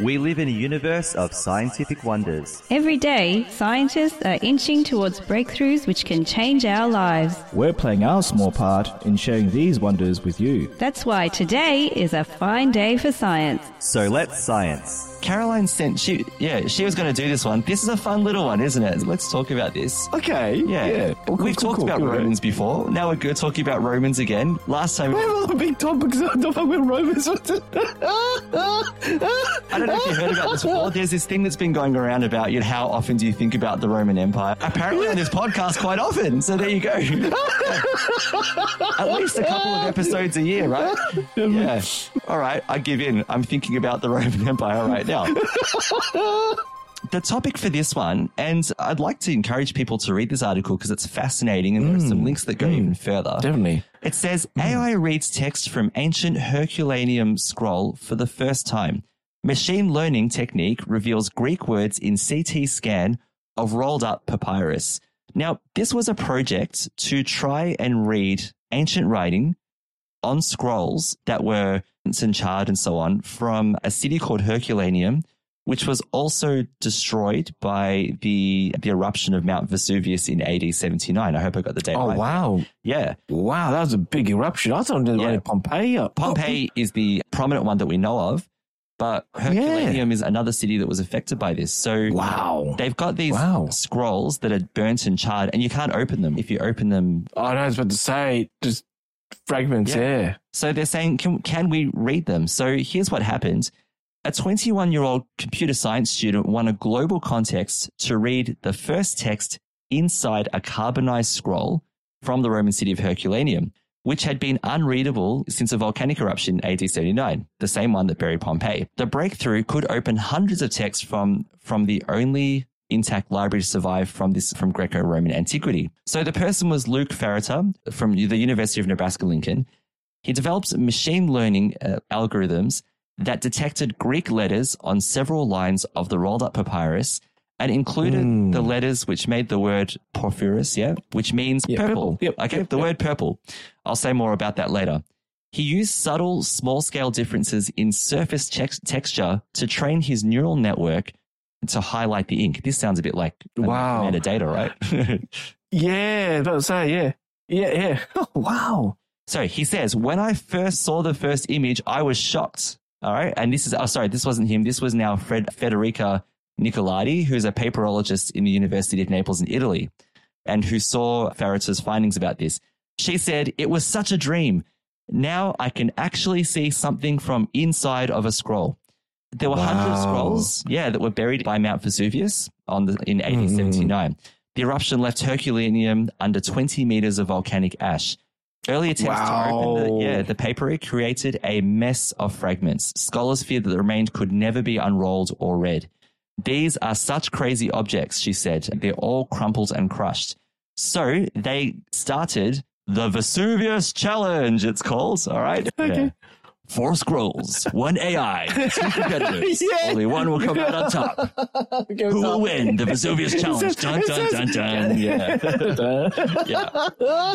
We live in a universe of scientific wonders. Every day, scientists are inching towards breakthroughs which can change our lives. We're playing our small part in sharing these wonders with you. That's why today is a fine day for science. So let's science. Caroline sent she yeah she was going to do this one. This is a fun little one, isn't it? Let's talk about this. Okay. Yeah, Yeah. Cool, we've cool, talked cool, about cool. Romans before. Now we're good talking about Romans again. Last time We have all the big topics. I don't know where Romans I don't know if you heard about this before. There's this thing that's been going around about you know, how often do you think about the Roman Empire? Apparently on this podcast quite often. So there you go. At least a couple of episodes a year, right? Yeah. All right, I give in. I'm thinking about the Roman Empire right now. The topic for this one, and I'd like to encourage people to read this article because it's fascinating and there are some mm. links that go even mm. further. Definitely. It says AI reads text from ancient Herculaneum scroll for the first time. Machine learning technique reveals Greek words in CT scan of rolled up papyrus. Now, this was a project to try and read ancient writing on scrolls that were and charred and so on from a city called Herculaneum, which was also destroyed by the the eruption of Mount Vesuvius in AD 79. I hope I got the date Oh, right. wow. Yeah. Wow, that was a big eruption. I thought it was Yeah. Pompeii. Pompeii is the prominent one that we know of, but Herculaneum is another city that was affected by this. So Wow. they've got these Wow. scrolls that are burnt and charred, and you can't open them. If you open them, Oh, I was about to say, just fragments, Yeah. yeah. so they're saying, can can we read them? So here's what happened. A 21 year old computer science student won a global contest to read the first text inside a carbonized scroll from the Roman city of Herculaneum, which had been unreadable since a volcanic eruption in AD 79, the same one that buried Pompeii. The breakthrough could open hundreds of texts from, from the only intact library to survive from this from Greco-Roman antiquity. So the person was Luke Farritor from the University of Nebraska Lincoln. He developed machine learning uh, algorithms that detected Greek letters on several lines of the rolled up papyrus and included Hmm. the letters which made the word porphyrus, yeah, which means Yeah, purple. purple. Yep, Okay, yep, the yep. word purple. I'll say more about that later. He used subtle, small scale differences in surface tex- texture to train his neural network to highlight the ink. This sounds a bit like Wow. metadata, right? Yeah, about to say, yeah. Yeah, yeah. Oh, wow. So he says, when I first saw the first image, I was shocked. All right. And this is, oh, sorry, this wasn't him. This was now Fred, Federica Nicolardi, who's a papyrologist in the University of Naples in Italy and who saw Farritor's findings about this. She said, it was such a dream. Now I can actually see something from inside of a scroll. There were hundreds of scrolls, yeah, that were buried by Mount Vesuvius on the, in mm-hmm. 1879. The eruption left Herculaneum under 20 meters of volcanic ash. Early attempts to open the, yeah, the paper created a mess of fragments. Scholars feared that the remains could never be unrolled or read. These are such crazy objects, she said. They're all crumpled and crushed. So they started the Vesuvius Challenge, it's called. All right. Okay. Yeah. Four scrolls, one AI, two competitors. Yeah. Only one will come out on top. Who will win the Vesuvius Challenge? Dun, dun, dun, dun. Yeah. yeah.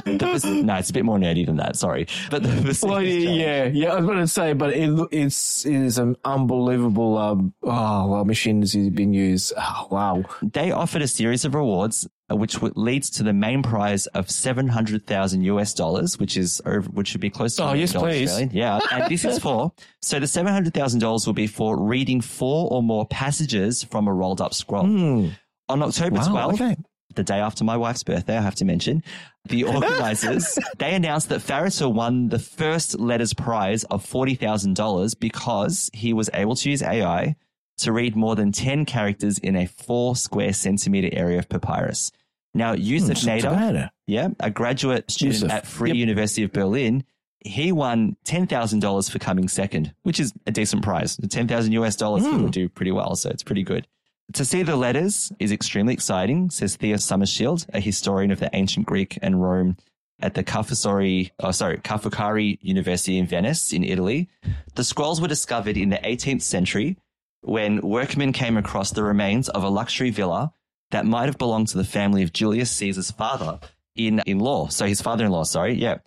No, it's a bit more nerdy than that. Sorry. But the Vesuvius Well, Challenge. yeah, yeah. I was about to say, but it, it's it is an unbelievable. Um, oh, well, machines is being used. Oh, wow. They offered a series of rewards, which leads to the main prize of seven hundred thousand US dollars, which is over, which should be close to Oh, $1 yes, please. Australian. Yeah, and this is for so the seven hundred thousand dollars will be for reading four or more passages from a rolled up scroll. Hmm. On October Wow, twelfth, okay. the day after my wife's birthday, I have to mention, the organizers, they announced that Farritor won the first letters prize of $40,000 because he was able to use AI to read more than 10 characters in a four square centimeter area of papyrus. Now, Yusuf Hmm, Nader, yeah, a graduate student Yusuf, at Free yep. University of Berlin, he won $10,000 for coming second, which is a decent prize. 10,000 US dollars, will do pretty well. So it's pretty good. To see the letters is extremely exciting, says Thea Sommerschield, a historian of the ancient Greek and Rome at the Carfusori, oh, sorry, Carfukari University in Venice in Italy. The scrolls were discovered in the 18th century when workmen came across the remains of a luxury villa that might have belonged to the family of Julius Caesar's father in, in law. So his father-in-law, sorry. Yeah.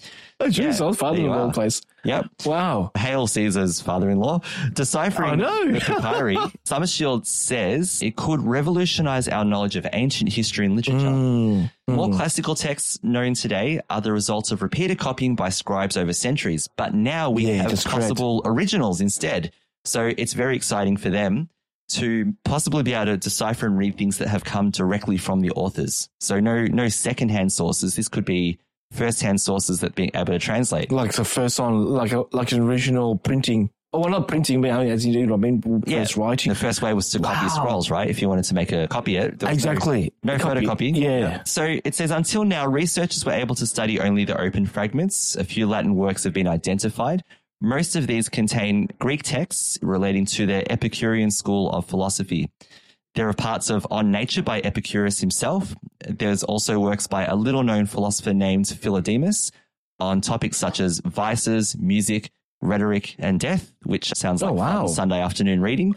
Oh, jeez, Yeah, father in law of all are. place. Yep. Wow. Hail Caesar's father-in-law. Deciphering Oh, no. the papyri, Sommerschield says it could revolutionize our knowledge of ancient history and literature. Mm, More classical texts known today are the result of repeated copying by scribes over centuries, but now we Yeah, have correct. possible originals instead. So it's very exciting for them to possibly be able to decipher and read things that have come directly from the authors. So no, no secondhand sources. This could be first-hand sources that being able to translate. Like the first one, like a, like an original printing. Oh, well, not printing, but oh, as you know, I mean, Yeah, first writing. The first way was to copy Wow. scrolls, right? If you wanted to make a copy it. was no- Exactly. No, Copy. photocopying. Yeah. So it says until now, researchers were able to study only the open fragments. A few Latin works have been identified. Most of these contain Greek texts relating to the Epicurean school of philosophy. There are parts of On Nature by Epicurus himself. There's also works by a little known philosopher named Philodemus on topics such as vices, music, rhetoric, and death, which sounds Oh, like fun wow. Sunday afternoon reading.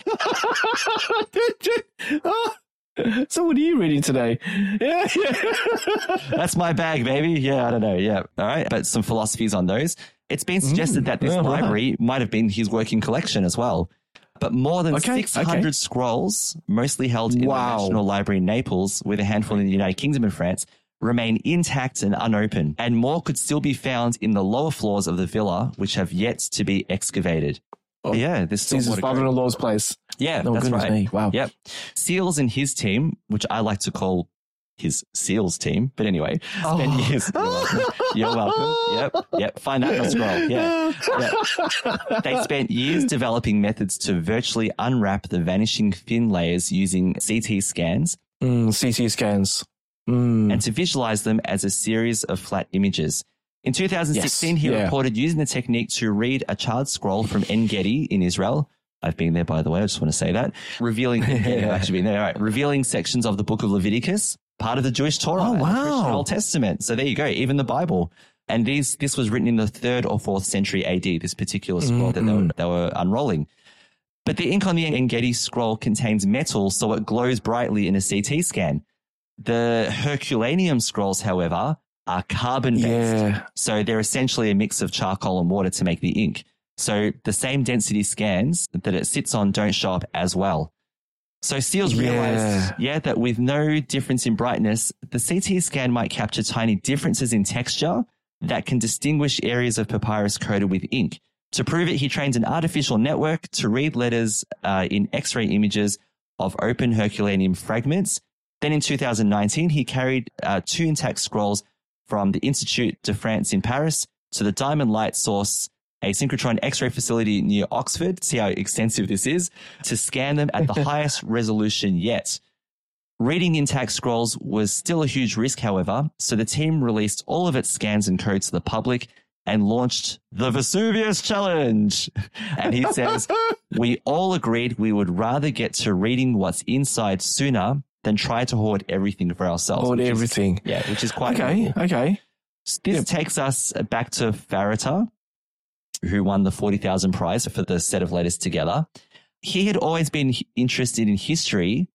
Oh, so what are you reading today? Yeah, yeah. That's my bag, baby. Yeah, I don't know. Yeah. All right. But some philosophies on those. It's been suggested mm, that this Oh, wow. library might have been his working collection as well. But more than Okay, 600 okay. scrolls, mostly held in Wow. the National Library in Naples, with a handful in the United Kingdom and France, remain intact and unopened. And more could still be found in the lower floors of the villa, which have yet to be excavated. Oh, yeah, this is Caesar's more to go. father-in-law's place. Yeah, Oh, that's right. me. Wow. Yep. Seales and his team, which I like to call his SEALs team, but anyway, spent Oh. years. You're welcome. You're welcome. Yep. Yep. Find that in the scroll. Yeah. yeah. They spent years developing methods to virtually unwrap the vanishing fin layers using CT scans Mm, CT scans. Mm. and to visualize them as a series of flat images. In 2016, Yes, he yeah. reported using the technique to read a charred scroll from En Gedi in Israel. I've been there, by the way. I just want to say that. Revealing, yeah, actually been there. All right. Revealing sections of the book of Leviticus, part of the Jewish Torah, Oh, and the Christian wow. Old Testament. So there you go. Even the Bible. And these, this was written in the third or fourth century AD, this particular scroll that they were, mm-hmm. they were unrolling. But the ink on the Engedi scroll contains metal, so it glows brightly in a CT scan. The Herculaneum scrolls, however, are carbon based. Yeah. So they're essentially a mix of charcoal and water to make the ink. So the same density scans that it sits on don't show up as well. So Seales Yeah. realized, yeah, that with no difference in brightness, the CT scan might capture tiny differences in texture that can distinguish areas of papyrus coated with ink. To prove it, he trained an artificial network to read letters uh, in X-ray images of open Herculaneum fragments. Then in 2019, he carried uh, two intact scrolls from the Institut de France in Paris to the Diamond Light Source, a synchrotron X-ray facility near Oxford. See how extensive this is to scan them at the highest resolution yet. Reading intact scrolls was still a huge risk, however, so the team released all of its scans and codes to the public and launched the Vesuvius Challenge. And he says, we all agreed we would rather get to reading what's inside sooner than try to hoard everything for ourselves. Hoard which is- everything. yeah, which is quite Okay. Okay. This takes us back to Farritor, who won the 40,000 prize for the set of letters together. He had always been interested in history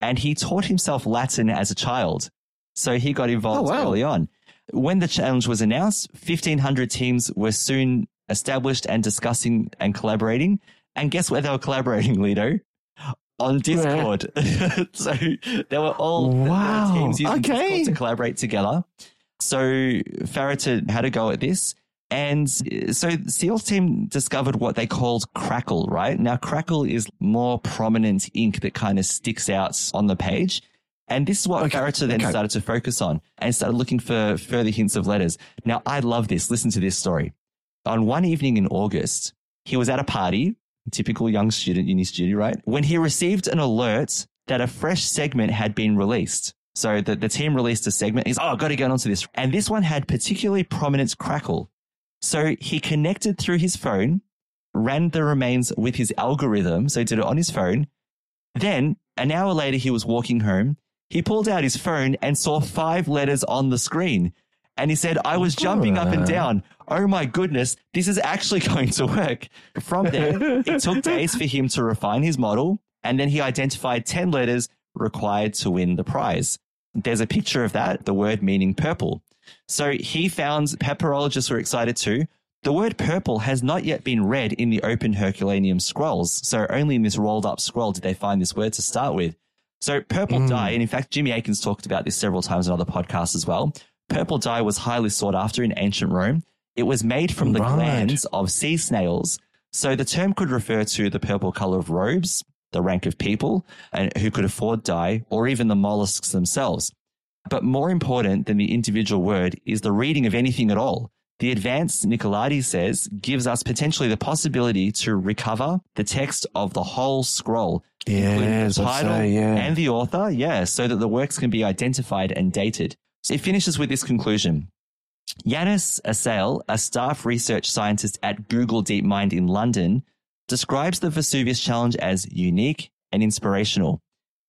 and he taught himself Latin as a child. So he got involved Oh, wow. early on. When the challenge was announced, 1,500 teams were soon established and discussing and collaborating. And guess where they were collaborating, Lino? On Discord. so they were all Wow. teams using Okay. Discord to collaborate together. So Farritor had a go at this. And so SEAL's team discovered what they called crackle, right? Now crackle is more prominent ink that kind of sticks out on the page. And this is what Okay, Farritor then okay. started to focus on and started looking for further hints of letters. Now I love this. Listen to this story. On one evening in August, he was at a party, typical young student, uni student, right? When he received an alert that a fresh segment had been released. So the, the team released a segment. He's, oh, I've got to get onto this. And this one had particularly prominent crackle. So he connected through his phone, ran the remains with his algorithm. So he did it on his phone, Then, an hour later, he was walking home. He pulled out his phone and saw five letters on the screen. And he said, I was jumping up and down. Oh my goodness, this is actually going to work. From there, it took days for him to refine his model. And then he identified 10 letters required to win the prize. There's a picture of that, the word meaning purple. So he found papyrologists were excited too. The word purple has not yet been read in the open Herculaneum scrolls. So only in this rolled up scroll did they find this word to start with. So purple hmm. dye, and in fact, Jimmy Akins talked about this several times in other podcasts as well. Purple dye was highly sought after in ancient Rome. It was made from the Right. glands of sea snails. So the term could refer to the purple color of robes, the rank of people and who could afford dye, or even the mollusks themselves. But more important than the individual word is the reading of anything at all. The advanced Nicolardi says gives us potentially the possibility to recover the text of the whole scroll, including the title say, yeah. and the author, yeah, so that the works can be identified and dated. So it finishes with this conclusion. Yannis Assael, a staff research scientist at Google DeepMind in London, describes the Vesuvius Challenge as unique and inspirational.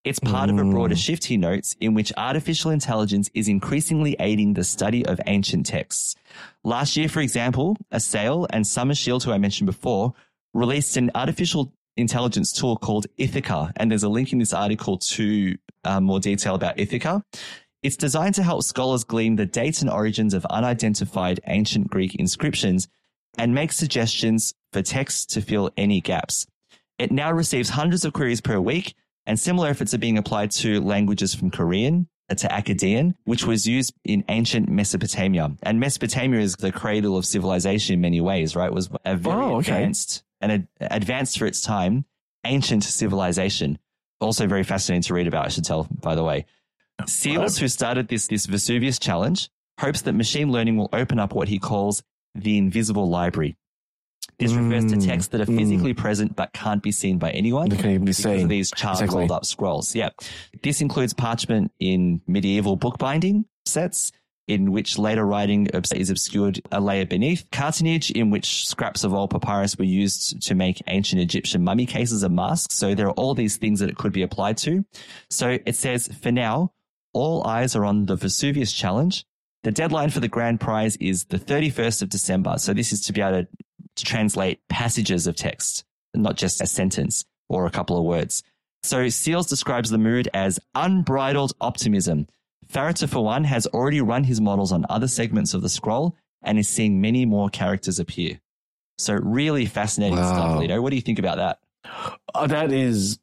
It's part of a broader shift, he notes, in which artificial intelligence is increasingly aiding the study of ancient texts. Last year, for example, Assael and Sommerschield, who I mentioned before, released an artificial intelligence tool called Ithaca. And there's a link in this article to uh, more detail about Ithaca. It's designed to help scholars glean the dates and origins of unidentified ancient Greek inscriptions and make suggestions for texts to fill any gaps. It now receives hundreds of queries per week, and similar efforts are being applied to languages from Korean uh, to Akkadian, which was used in ancient Mesopotamia. And Mesopotamia is the cradle of civilization in many ways, right? It was a very Oh, okay. advanced and ad- advanced for its time, ancient civilization. Also very fascinating to read about, I should tell, by the way. Seales, who started this, this Vesuvius challenge, hopes that machine learning will open up what he calls the invisible library. This refers to Mm, texts that are mm. physically present but can't be seen by anyone They can't even be because of seen. these charred Exactly. rolled up scrolls. Yeah. This includes parchment in medieval bookbinding sets, in which later writing is obscured a layer beneath, cartonnage, in which scraps of old papyrus were used to make ancient Egyptian mummy cases and masks. So there are all these things that it could be applied to. So it says, for now, all eyes are on the Vesuvius challenge. The deadline for the grand prize is the 31st of December. So this is to be able to, to translate passages of text, not just a sentence or a couple of words. So Seales describes the mood as unbridled optimism. Farritor, for one, has already run his models on other segments of the scroll and is seeing many more characters appear. So really fascinating Wow. stuff, Lino. What do you think about that? Oh, that is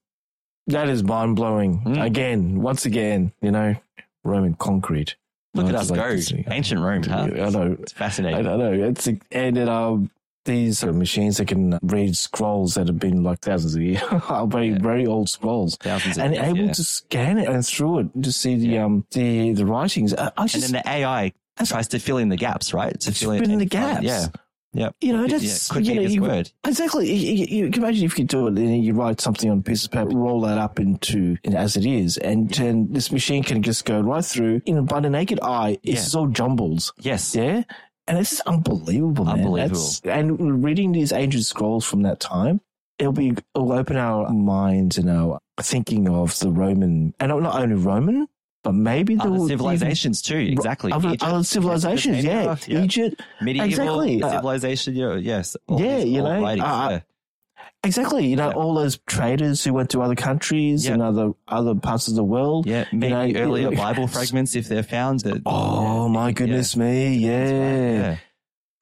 that is mind blowing. Mm. Again, once again, you know, Roman concrete. Look Oh, at us like go. Ancient Rome, huh? I know. It's I fascinating. don't know. It's and it, um, these are machines that can read scrolls that have been like thousands of years, very Yeah. very old scrolls, Thousands of and years, able yeah. to scan it and through it to see the Yeah. um the the writings. I, I And then the AI tries to fill in the gaps, right? To It's fill in, filling the gaps. Yeah. Yeah. you know that's yeah, you know, you- word. Exactly. You, you, you can imagine if you do it and you write something on a piece of paper, roll that up into as it is, and then this machine can just go right through. You know, by the naked eye, it's Yeah. all jumbles. Yes. Yeah. And this is unbelievable, man. Unbelievable. That's- and reading these ancient scrolls from that time, it'll be it'll open our minds and our thinking of the Roman, and not only Roman, but maybe the Other civilizations too. Exactly. Other, other civilizations, yeah. Yeah. Egypt, Medieval exactly. Uh, civilization. yeah, yes. yeah, you know, uh, yeah. Exactly. You know, Yeah. all those traders who went to other countries Yeah. and other other parts of the world. Yeah, maybe know, earlier yeah. Bible fragments if they're found. That, Oh my goodness me! Yeah, right, yeah.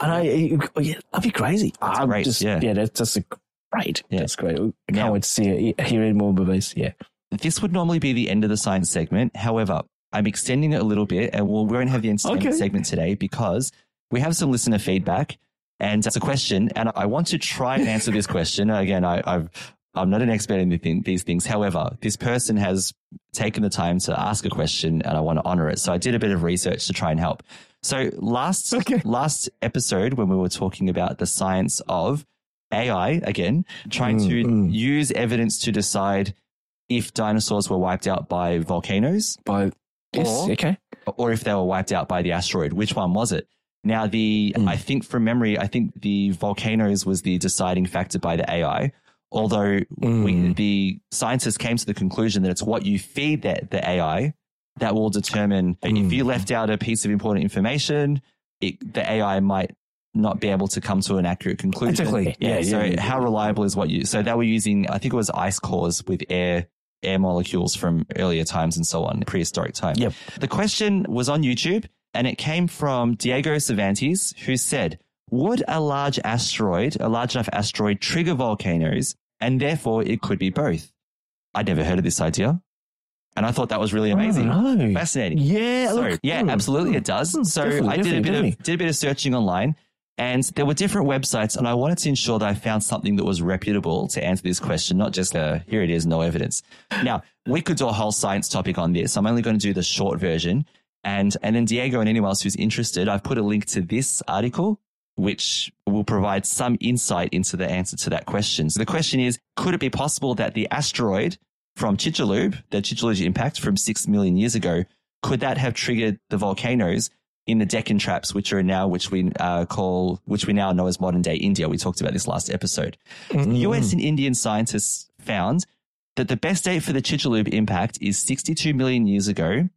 and I, oh, yeah, that'd be crazy. That's I'm great, just, yeah. yeah, that's just a great. Yeah. That's great. I can't Now- wait to see it, hear any more movies. Yeah. This would normally be the end of the science segment. However, I'm extending it a little bit, and we'll, we won't have the entertainment Okay. segment today because we have some listener feedback, and it's a question, and I want to try and answer this question. Again, I, I've I'm not an expert in the these things. However, this person has taken the time to ask a question, and I want to honor it. So I did a bit of research to try and help. So last Okay. last episode, when we were talking about the science of AI again, trying Mm, to mm. use evidence to decide if dinosaurs were wiped out by volcanoes But yes, Or- okay. or if they were wiped out by the asteroid. Which one was it? Now, the Mm. I think from memory, I think the volcanoes was the deciding factor by the AI. Although we, Mm. the scientists came to the conclusion that it's what you feed that the AI that will determine if Mm. you left out a piece of important information, it, the AI might not be able to come to an accurate conclusion. Exactly. Yeah. Yeah, so yeah. how reliable is what you? So they were using, I think it was ice cores with air air molecules from earlier times and so on, prehistoric time. Yep. The question was on YouTube and it came from Diego Cervantes, who said, Would a large asteroid, a large enough asteroid, trigger volcanoes? And therefore it could be both. I'd never heard of this idea. And I thought that was really amazing. Oh, Fascinating. Yeah, So, look, yeah, mm, absolutely it does. mm, So definitely, I did a bit of did a bit of searching online and there were different websites and I wanted to ensure that I found something that was reputable to answer this question, not just uh, here it is, no evidence. Now, we could do a whole science topic on this. I'm only going to do the short version. And, and then Diego and anyone else who's interested, I've put a link to this article, which will provide some insight into the answer to that question. So the question is, could it be possible that the asteroid from Chicxulub, the Chicxulub impact from six million years ago, could that have triggered the volcanoes in the Deccan traps, which are now, which we uh, call, which we now know as modern day India? We talked about this last episode. mm, US and Indian scientists found that the best date for the Chicxulub impact is 62 million years ago.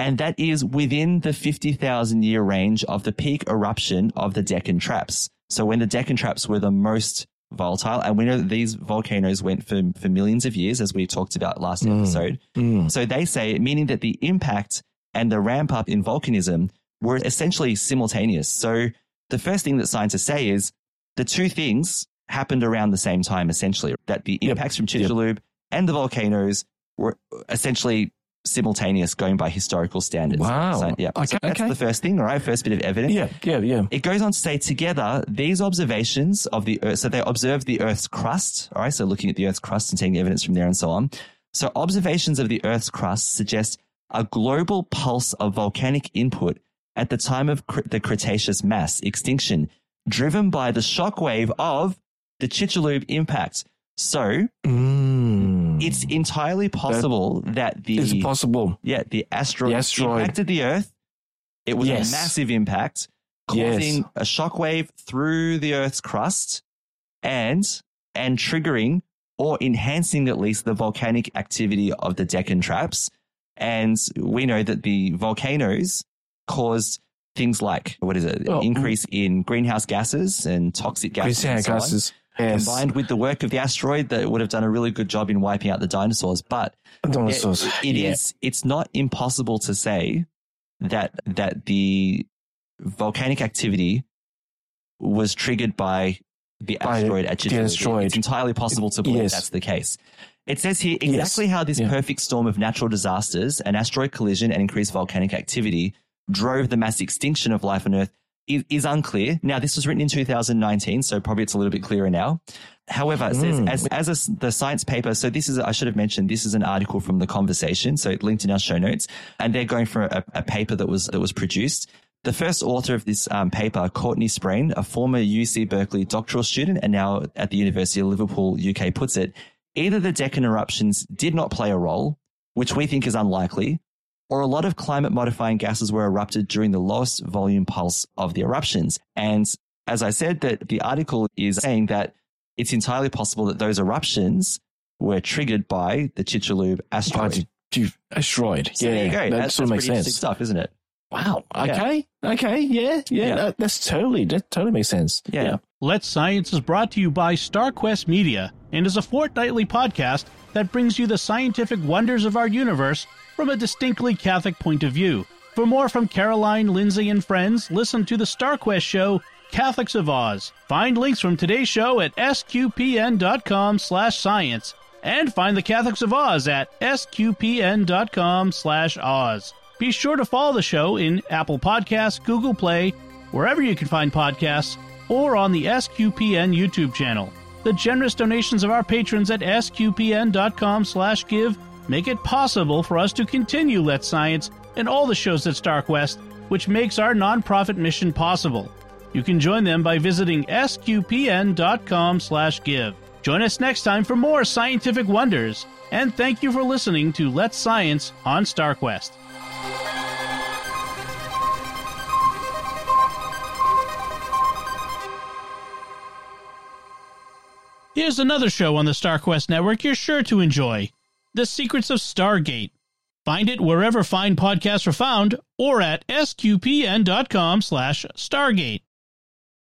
And that is within the 50,000 year range of the peak eruption of the Deccan traps. So when the Deccan traps were the most volatile, and we know that these volcanoes went for, for millions of years, as we talked about last Mm. episode. mm. So they say, meaning that the impact and the ramp up in volcanism were essentially simultaneous. So the first thing that scientists say is the two things happened around the same time, essentially, that the Yep. impacts from Chicxulub and the volcanoes were essentially simultaneous going by historical standards. Wow. So, yeah. Okay, So that's okay. the first thing, all right? First bit of evidence. Yeah, yeah, yeah. It goes on to say together, these observations of the Earth, so they observed the Earth's crust, all right? So looking at the Earth's crust and taking evidence from there and so on. So observations of the Earth's crust suggest a global pulse of volcanic input at the time of the Cretaceous mass extinction, driven by the shock wave of the Chicxulub impact. So Mm. it's entirely possible that the It's possible. yeah, the asteroid, The asteroid. impacted the Earth. It was Yes. a massive impact, Yes. causing a shockwave through the Earth's crust and and triggering or enhancing at least the volcanic activity of the Deccan traps. And we know that the volcanoes caused things like what is it? Oh, increase in greenhouse gases and toxic gases. Greenhouse so gases. Yes. combined with the work of the asteroid that would have done a really good job in wiping out the dinosaurs. But Dinosaurs. it Yeah. is- it's not impossible to say that that the volcanic activity was triggered by the By asteroid at asteroid. It's entirely possible to believe Yes. that's the case. It says here Yes. exactly how this Yeah. perfect storm of natural disasters, an asteroid collision, and increased volcanic activity drove the mass extinction of life on Earth is, is unclear. Now, this was written in 2019, so probably it's a little bit clearer now. However, it says Mm. as, as a the science paper, so this is, I should have mentioned, this is an article from the conversation. So it linked in our show notes and they're going for a, a paper that was, that was produced. The first author of this um, paper, Courtney Sprain, a former UC Berkeley doctoral student and now at the University of Liverpool, UK, puts it, either the Deccan eruptions did not play a role, which we think is unlikely, or a lot of climate modifying gases were erupted during the lowest volume pulse of the eruptions. And as I said, that the article is saying that it's entirely possible that those eruptions were triggered by the Chicxulub asteroid. By the asteroid. So yeah, there you go. that That's, sort of makes pretty interesting sense. stuff, isn't it? Wow. Yeah. Okay. Okay. Yeah. Yeah. Yeah. That, that's totally. That totally makes sense. Yeah. Let's Science is brought to you by StarQuest Media and is a fortnightly podcast that brings you the scientific wonders of our universe from a distinctly Catholic point of view. For more from Caroline, Lindsay, and friends, listen to the StarQuest show Catholics of Oz. Find links from today's show at sqpn.com slash science and find the Catholics of Oz at sqpn.com slash Oz. Be sure to follow the show in Apple Podcasts, Google Play, wherever you can find podcasts, or on the SQPN YouTube channel. The generous donations of our patrons at sqpn.com slash give make it possible for us to continue Let's Science and all the shows at StarQuest, which makes our nonprofit mission possible. You can join them by visiting sqpn.com slash give. Join us next time for more scientific wonders, and thank you for listening to Let's Science on StarQuest. Here's another show on the StarQuest network you're sure to enjoy The Secrets of Stargate. Find it wherever fine podcasts are found or at sqpn.com slash stargate.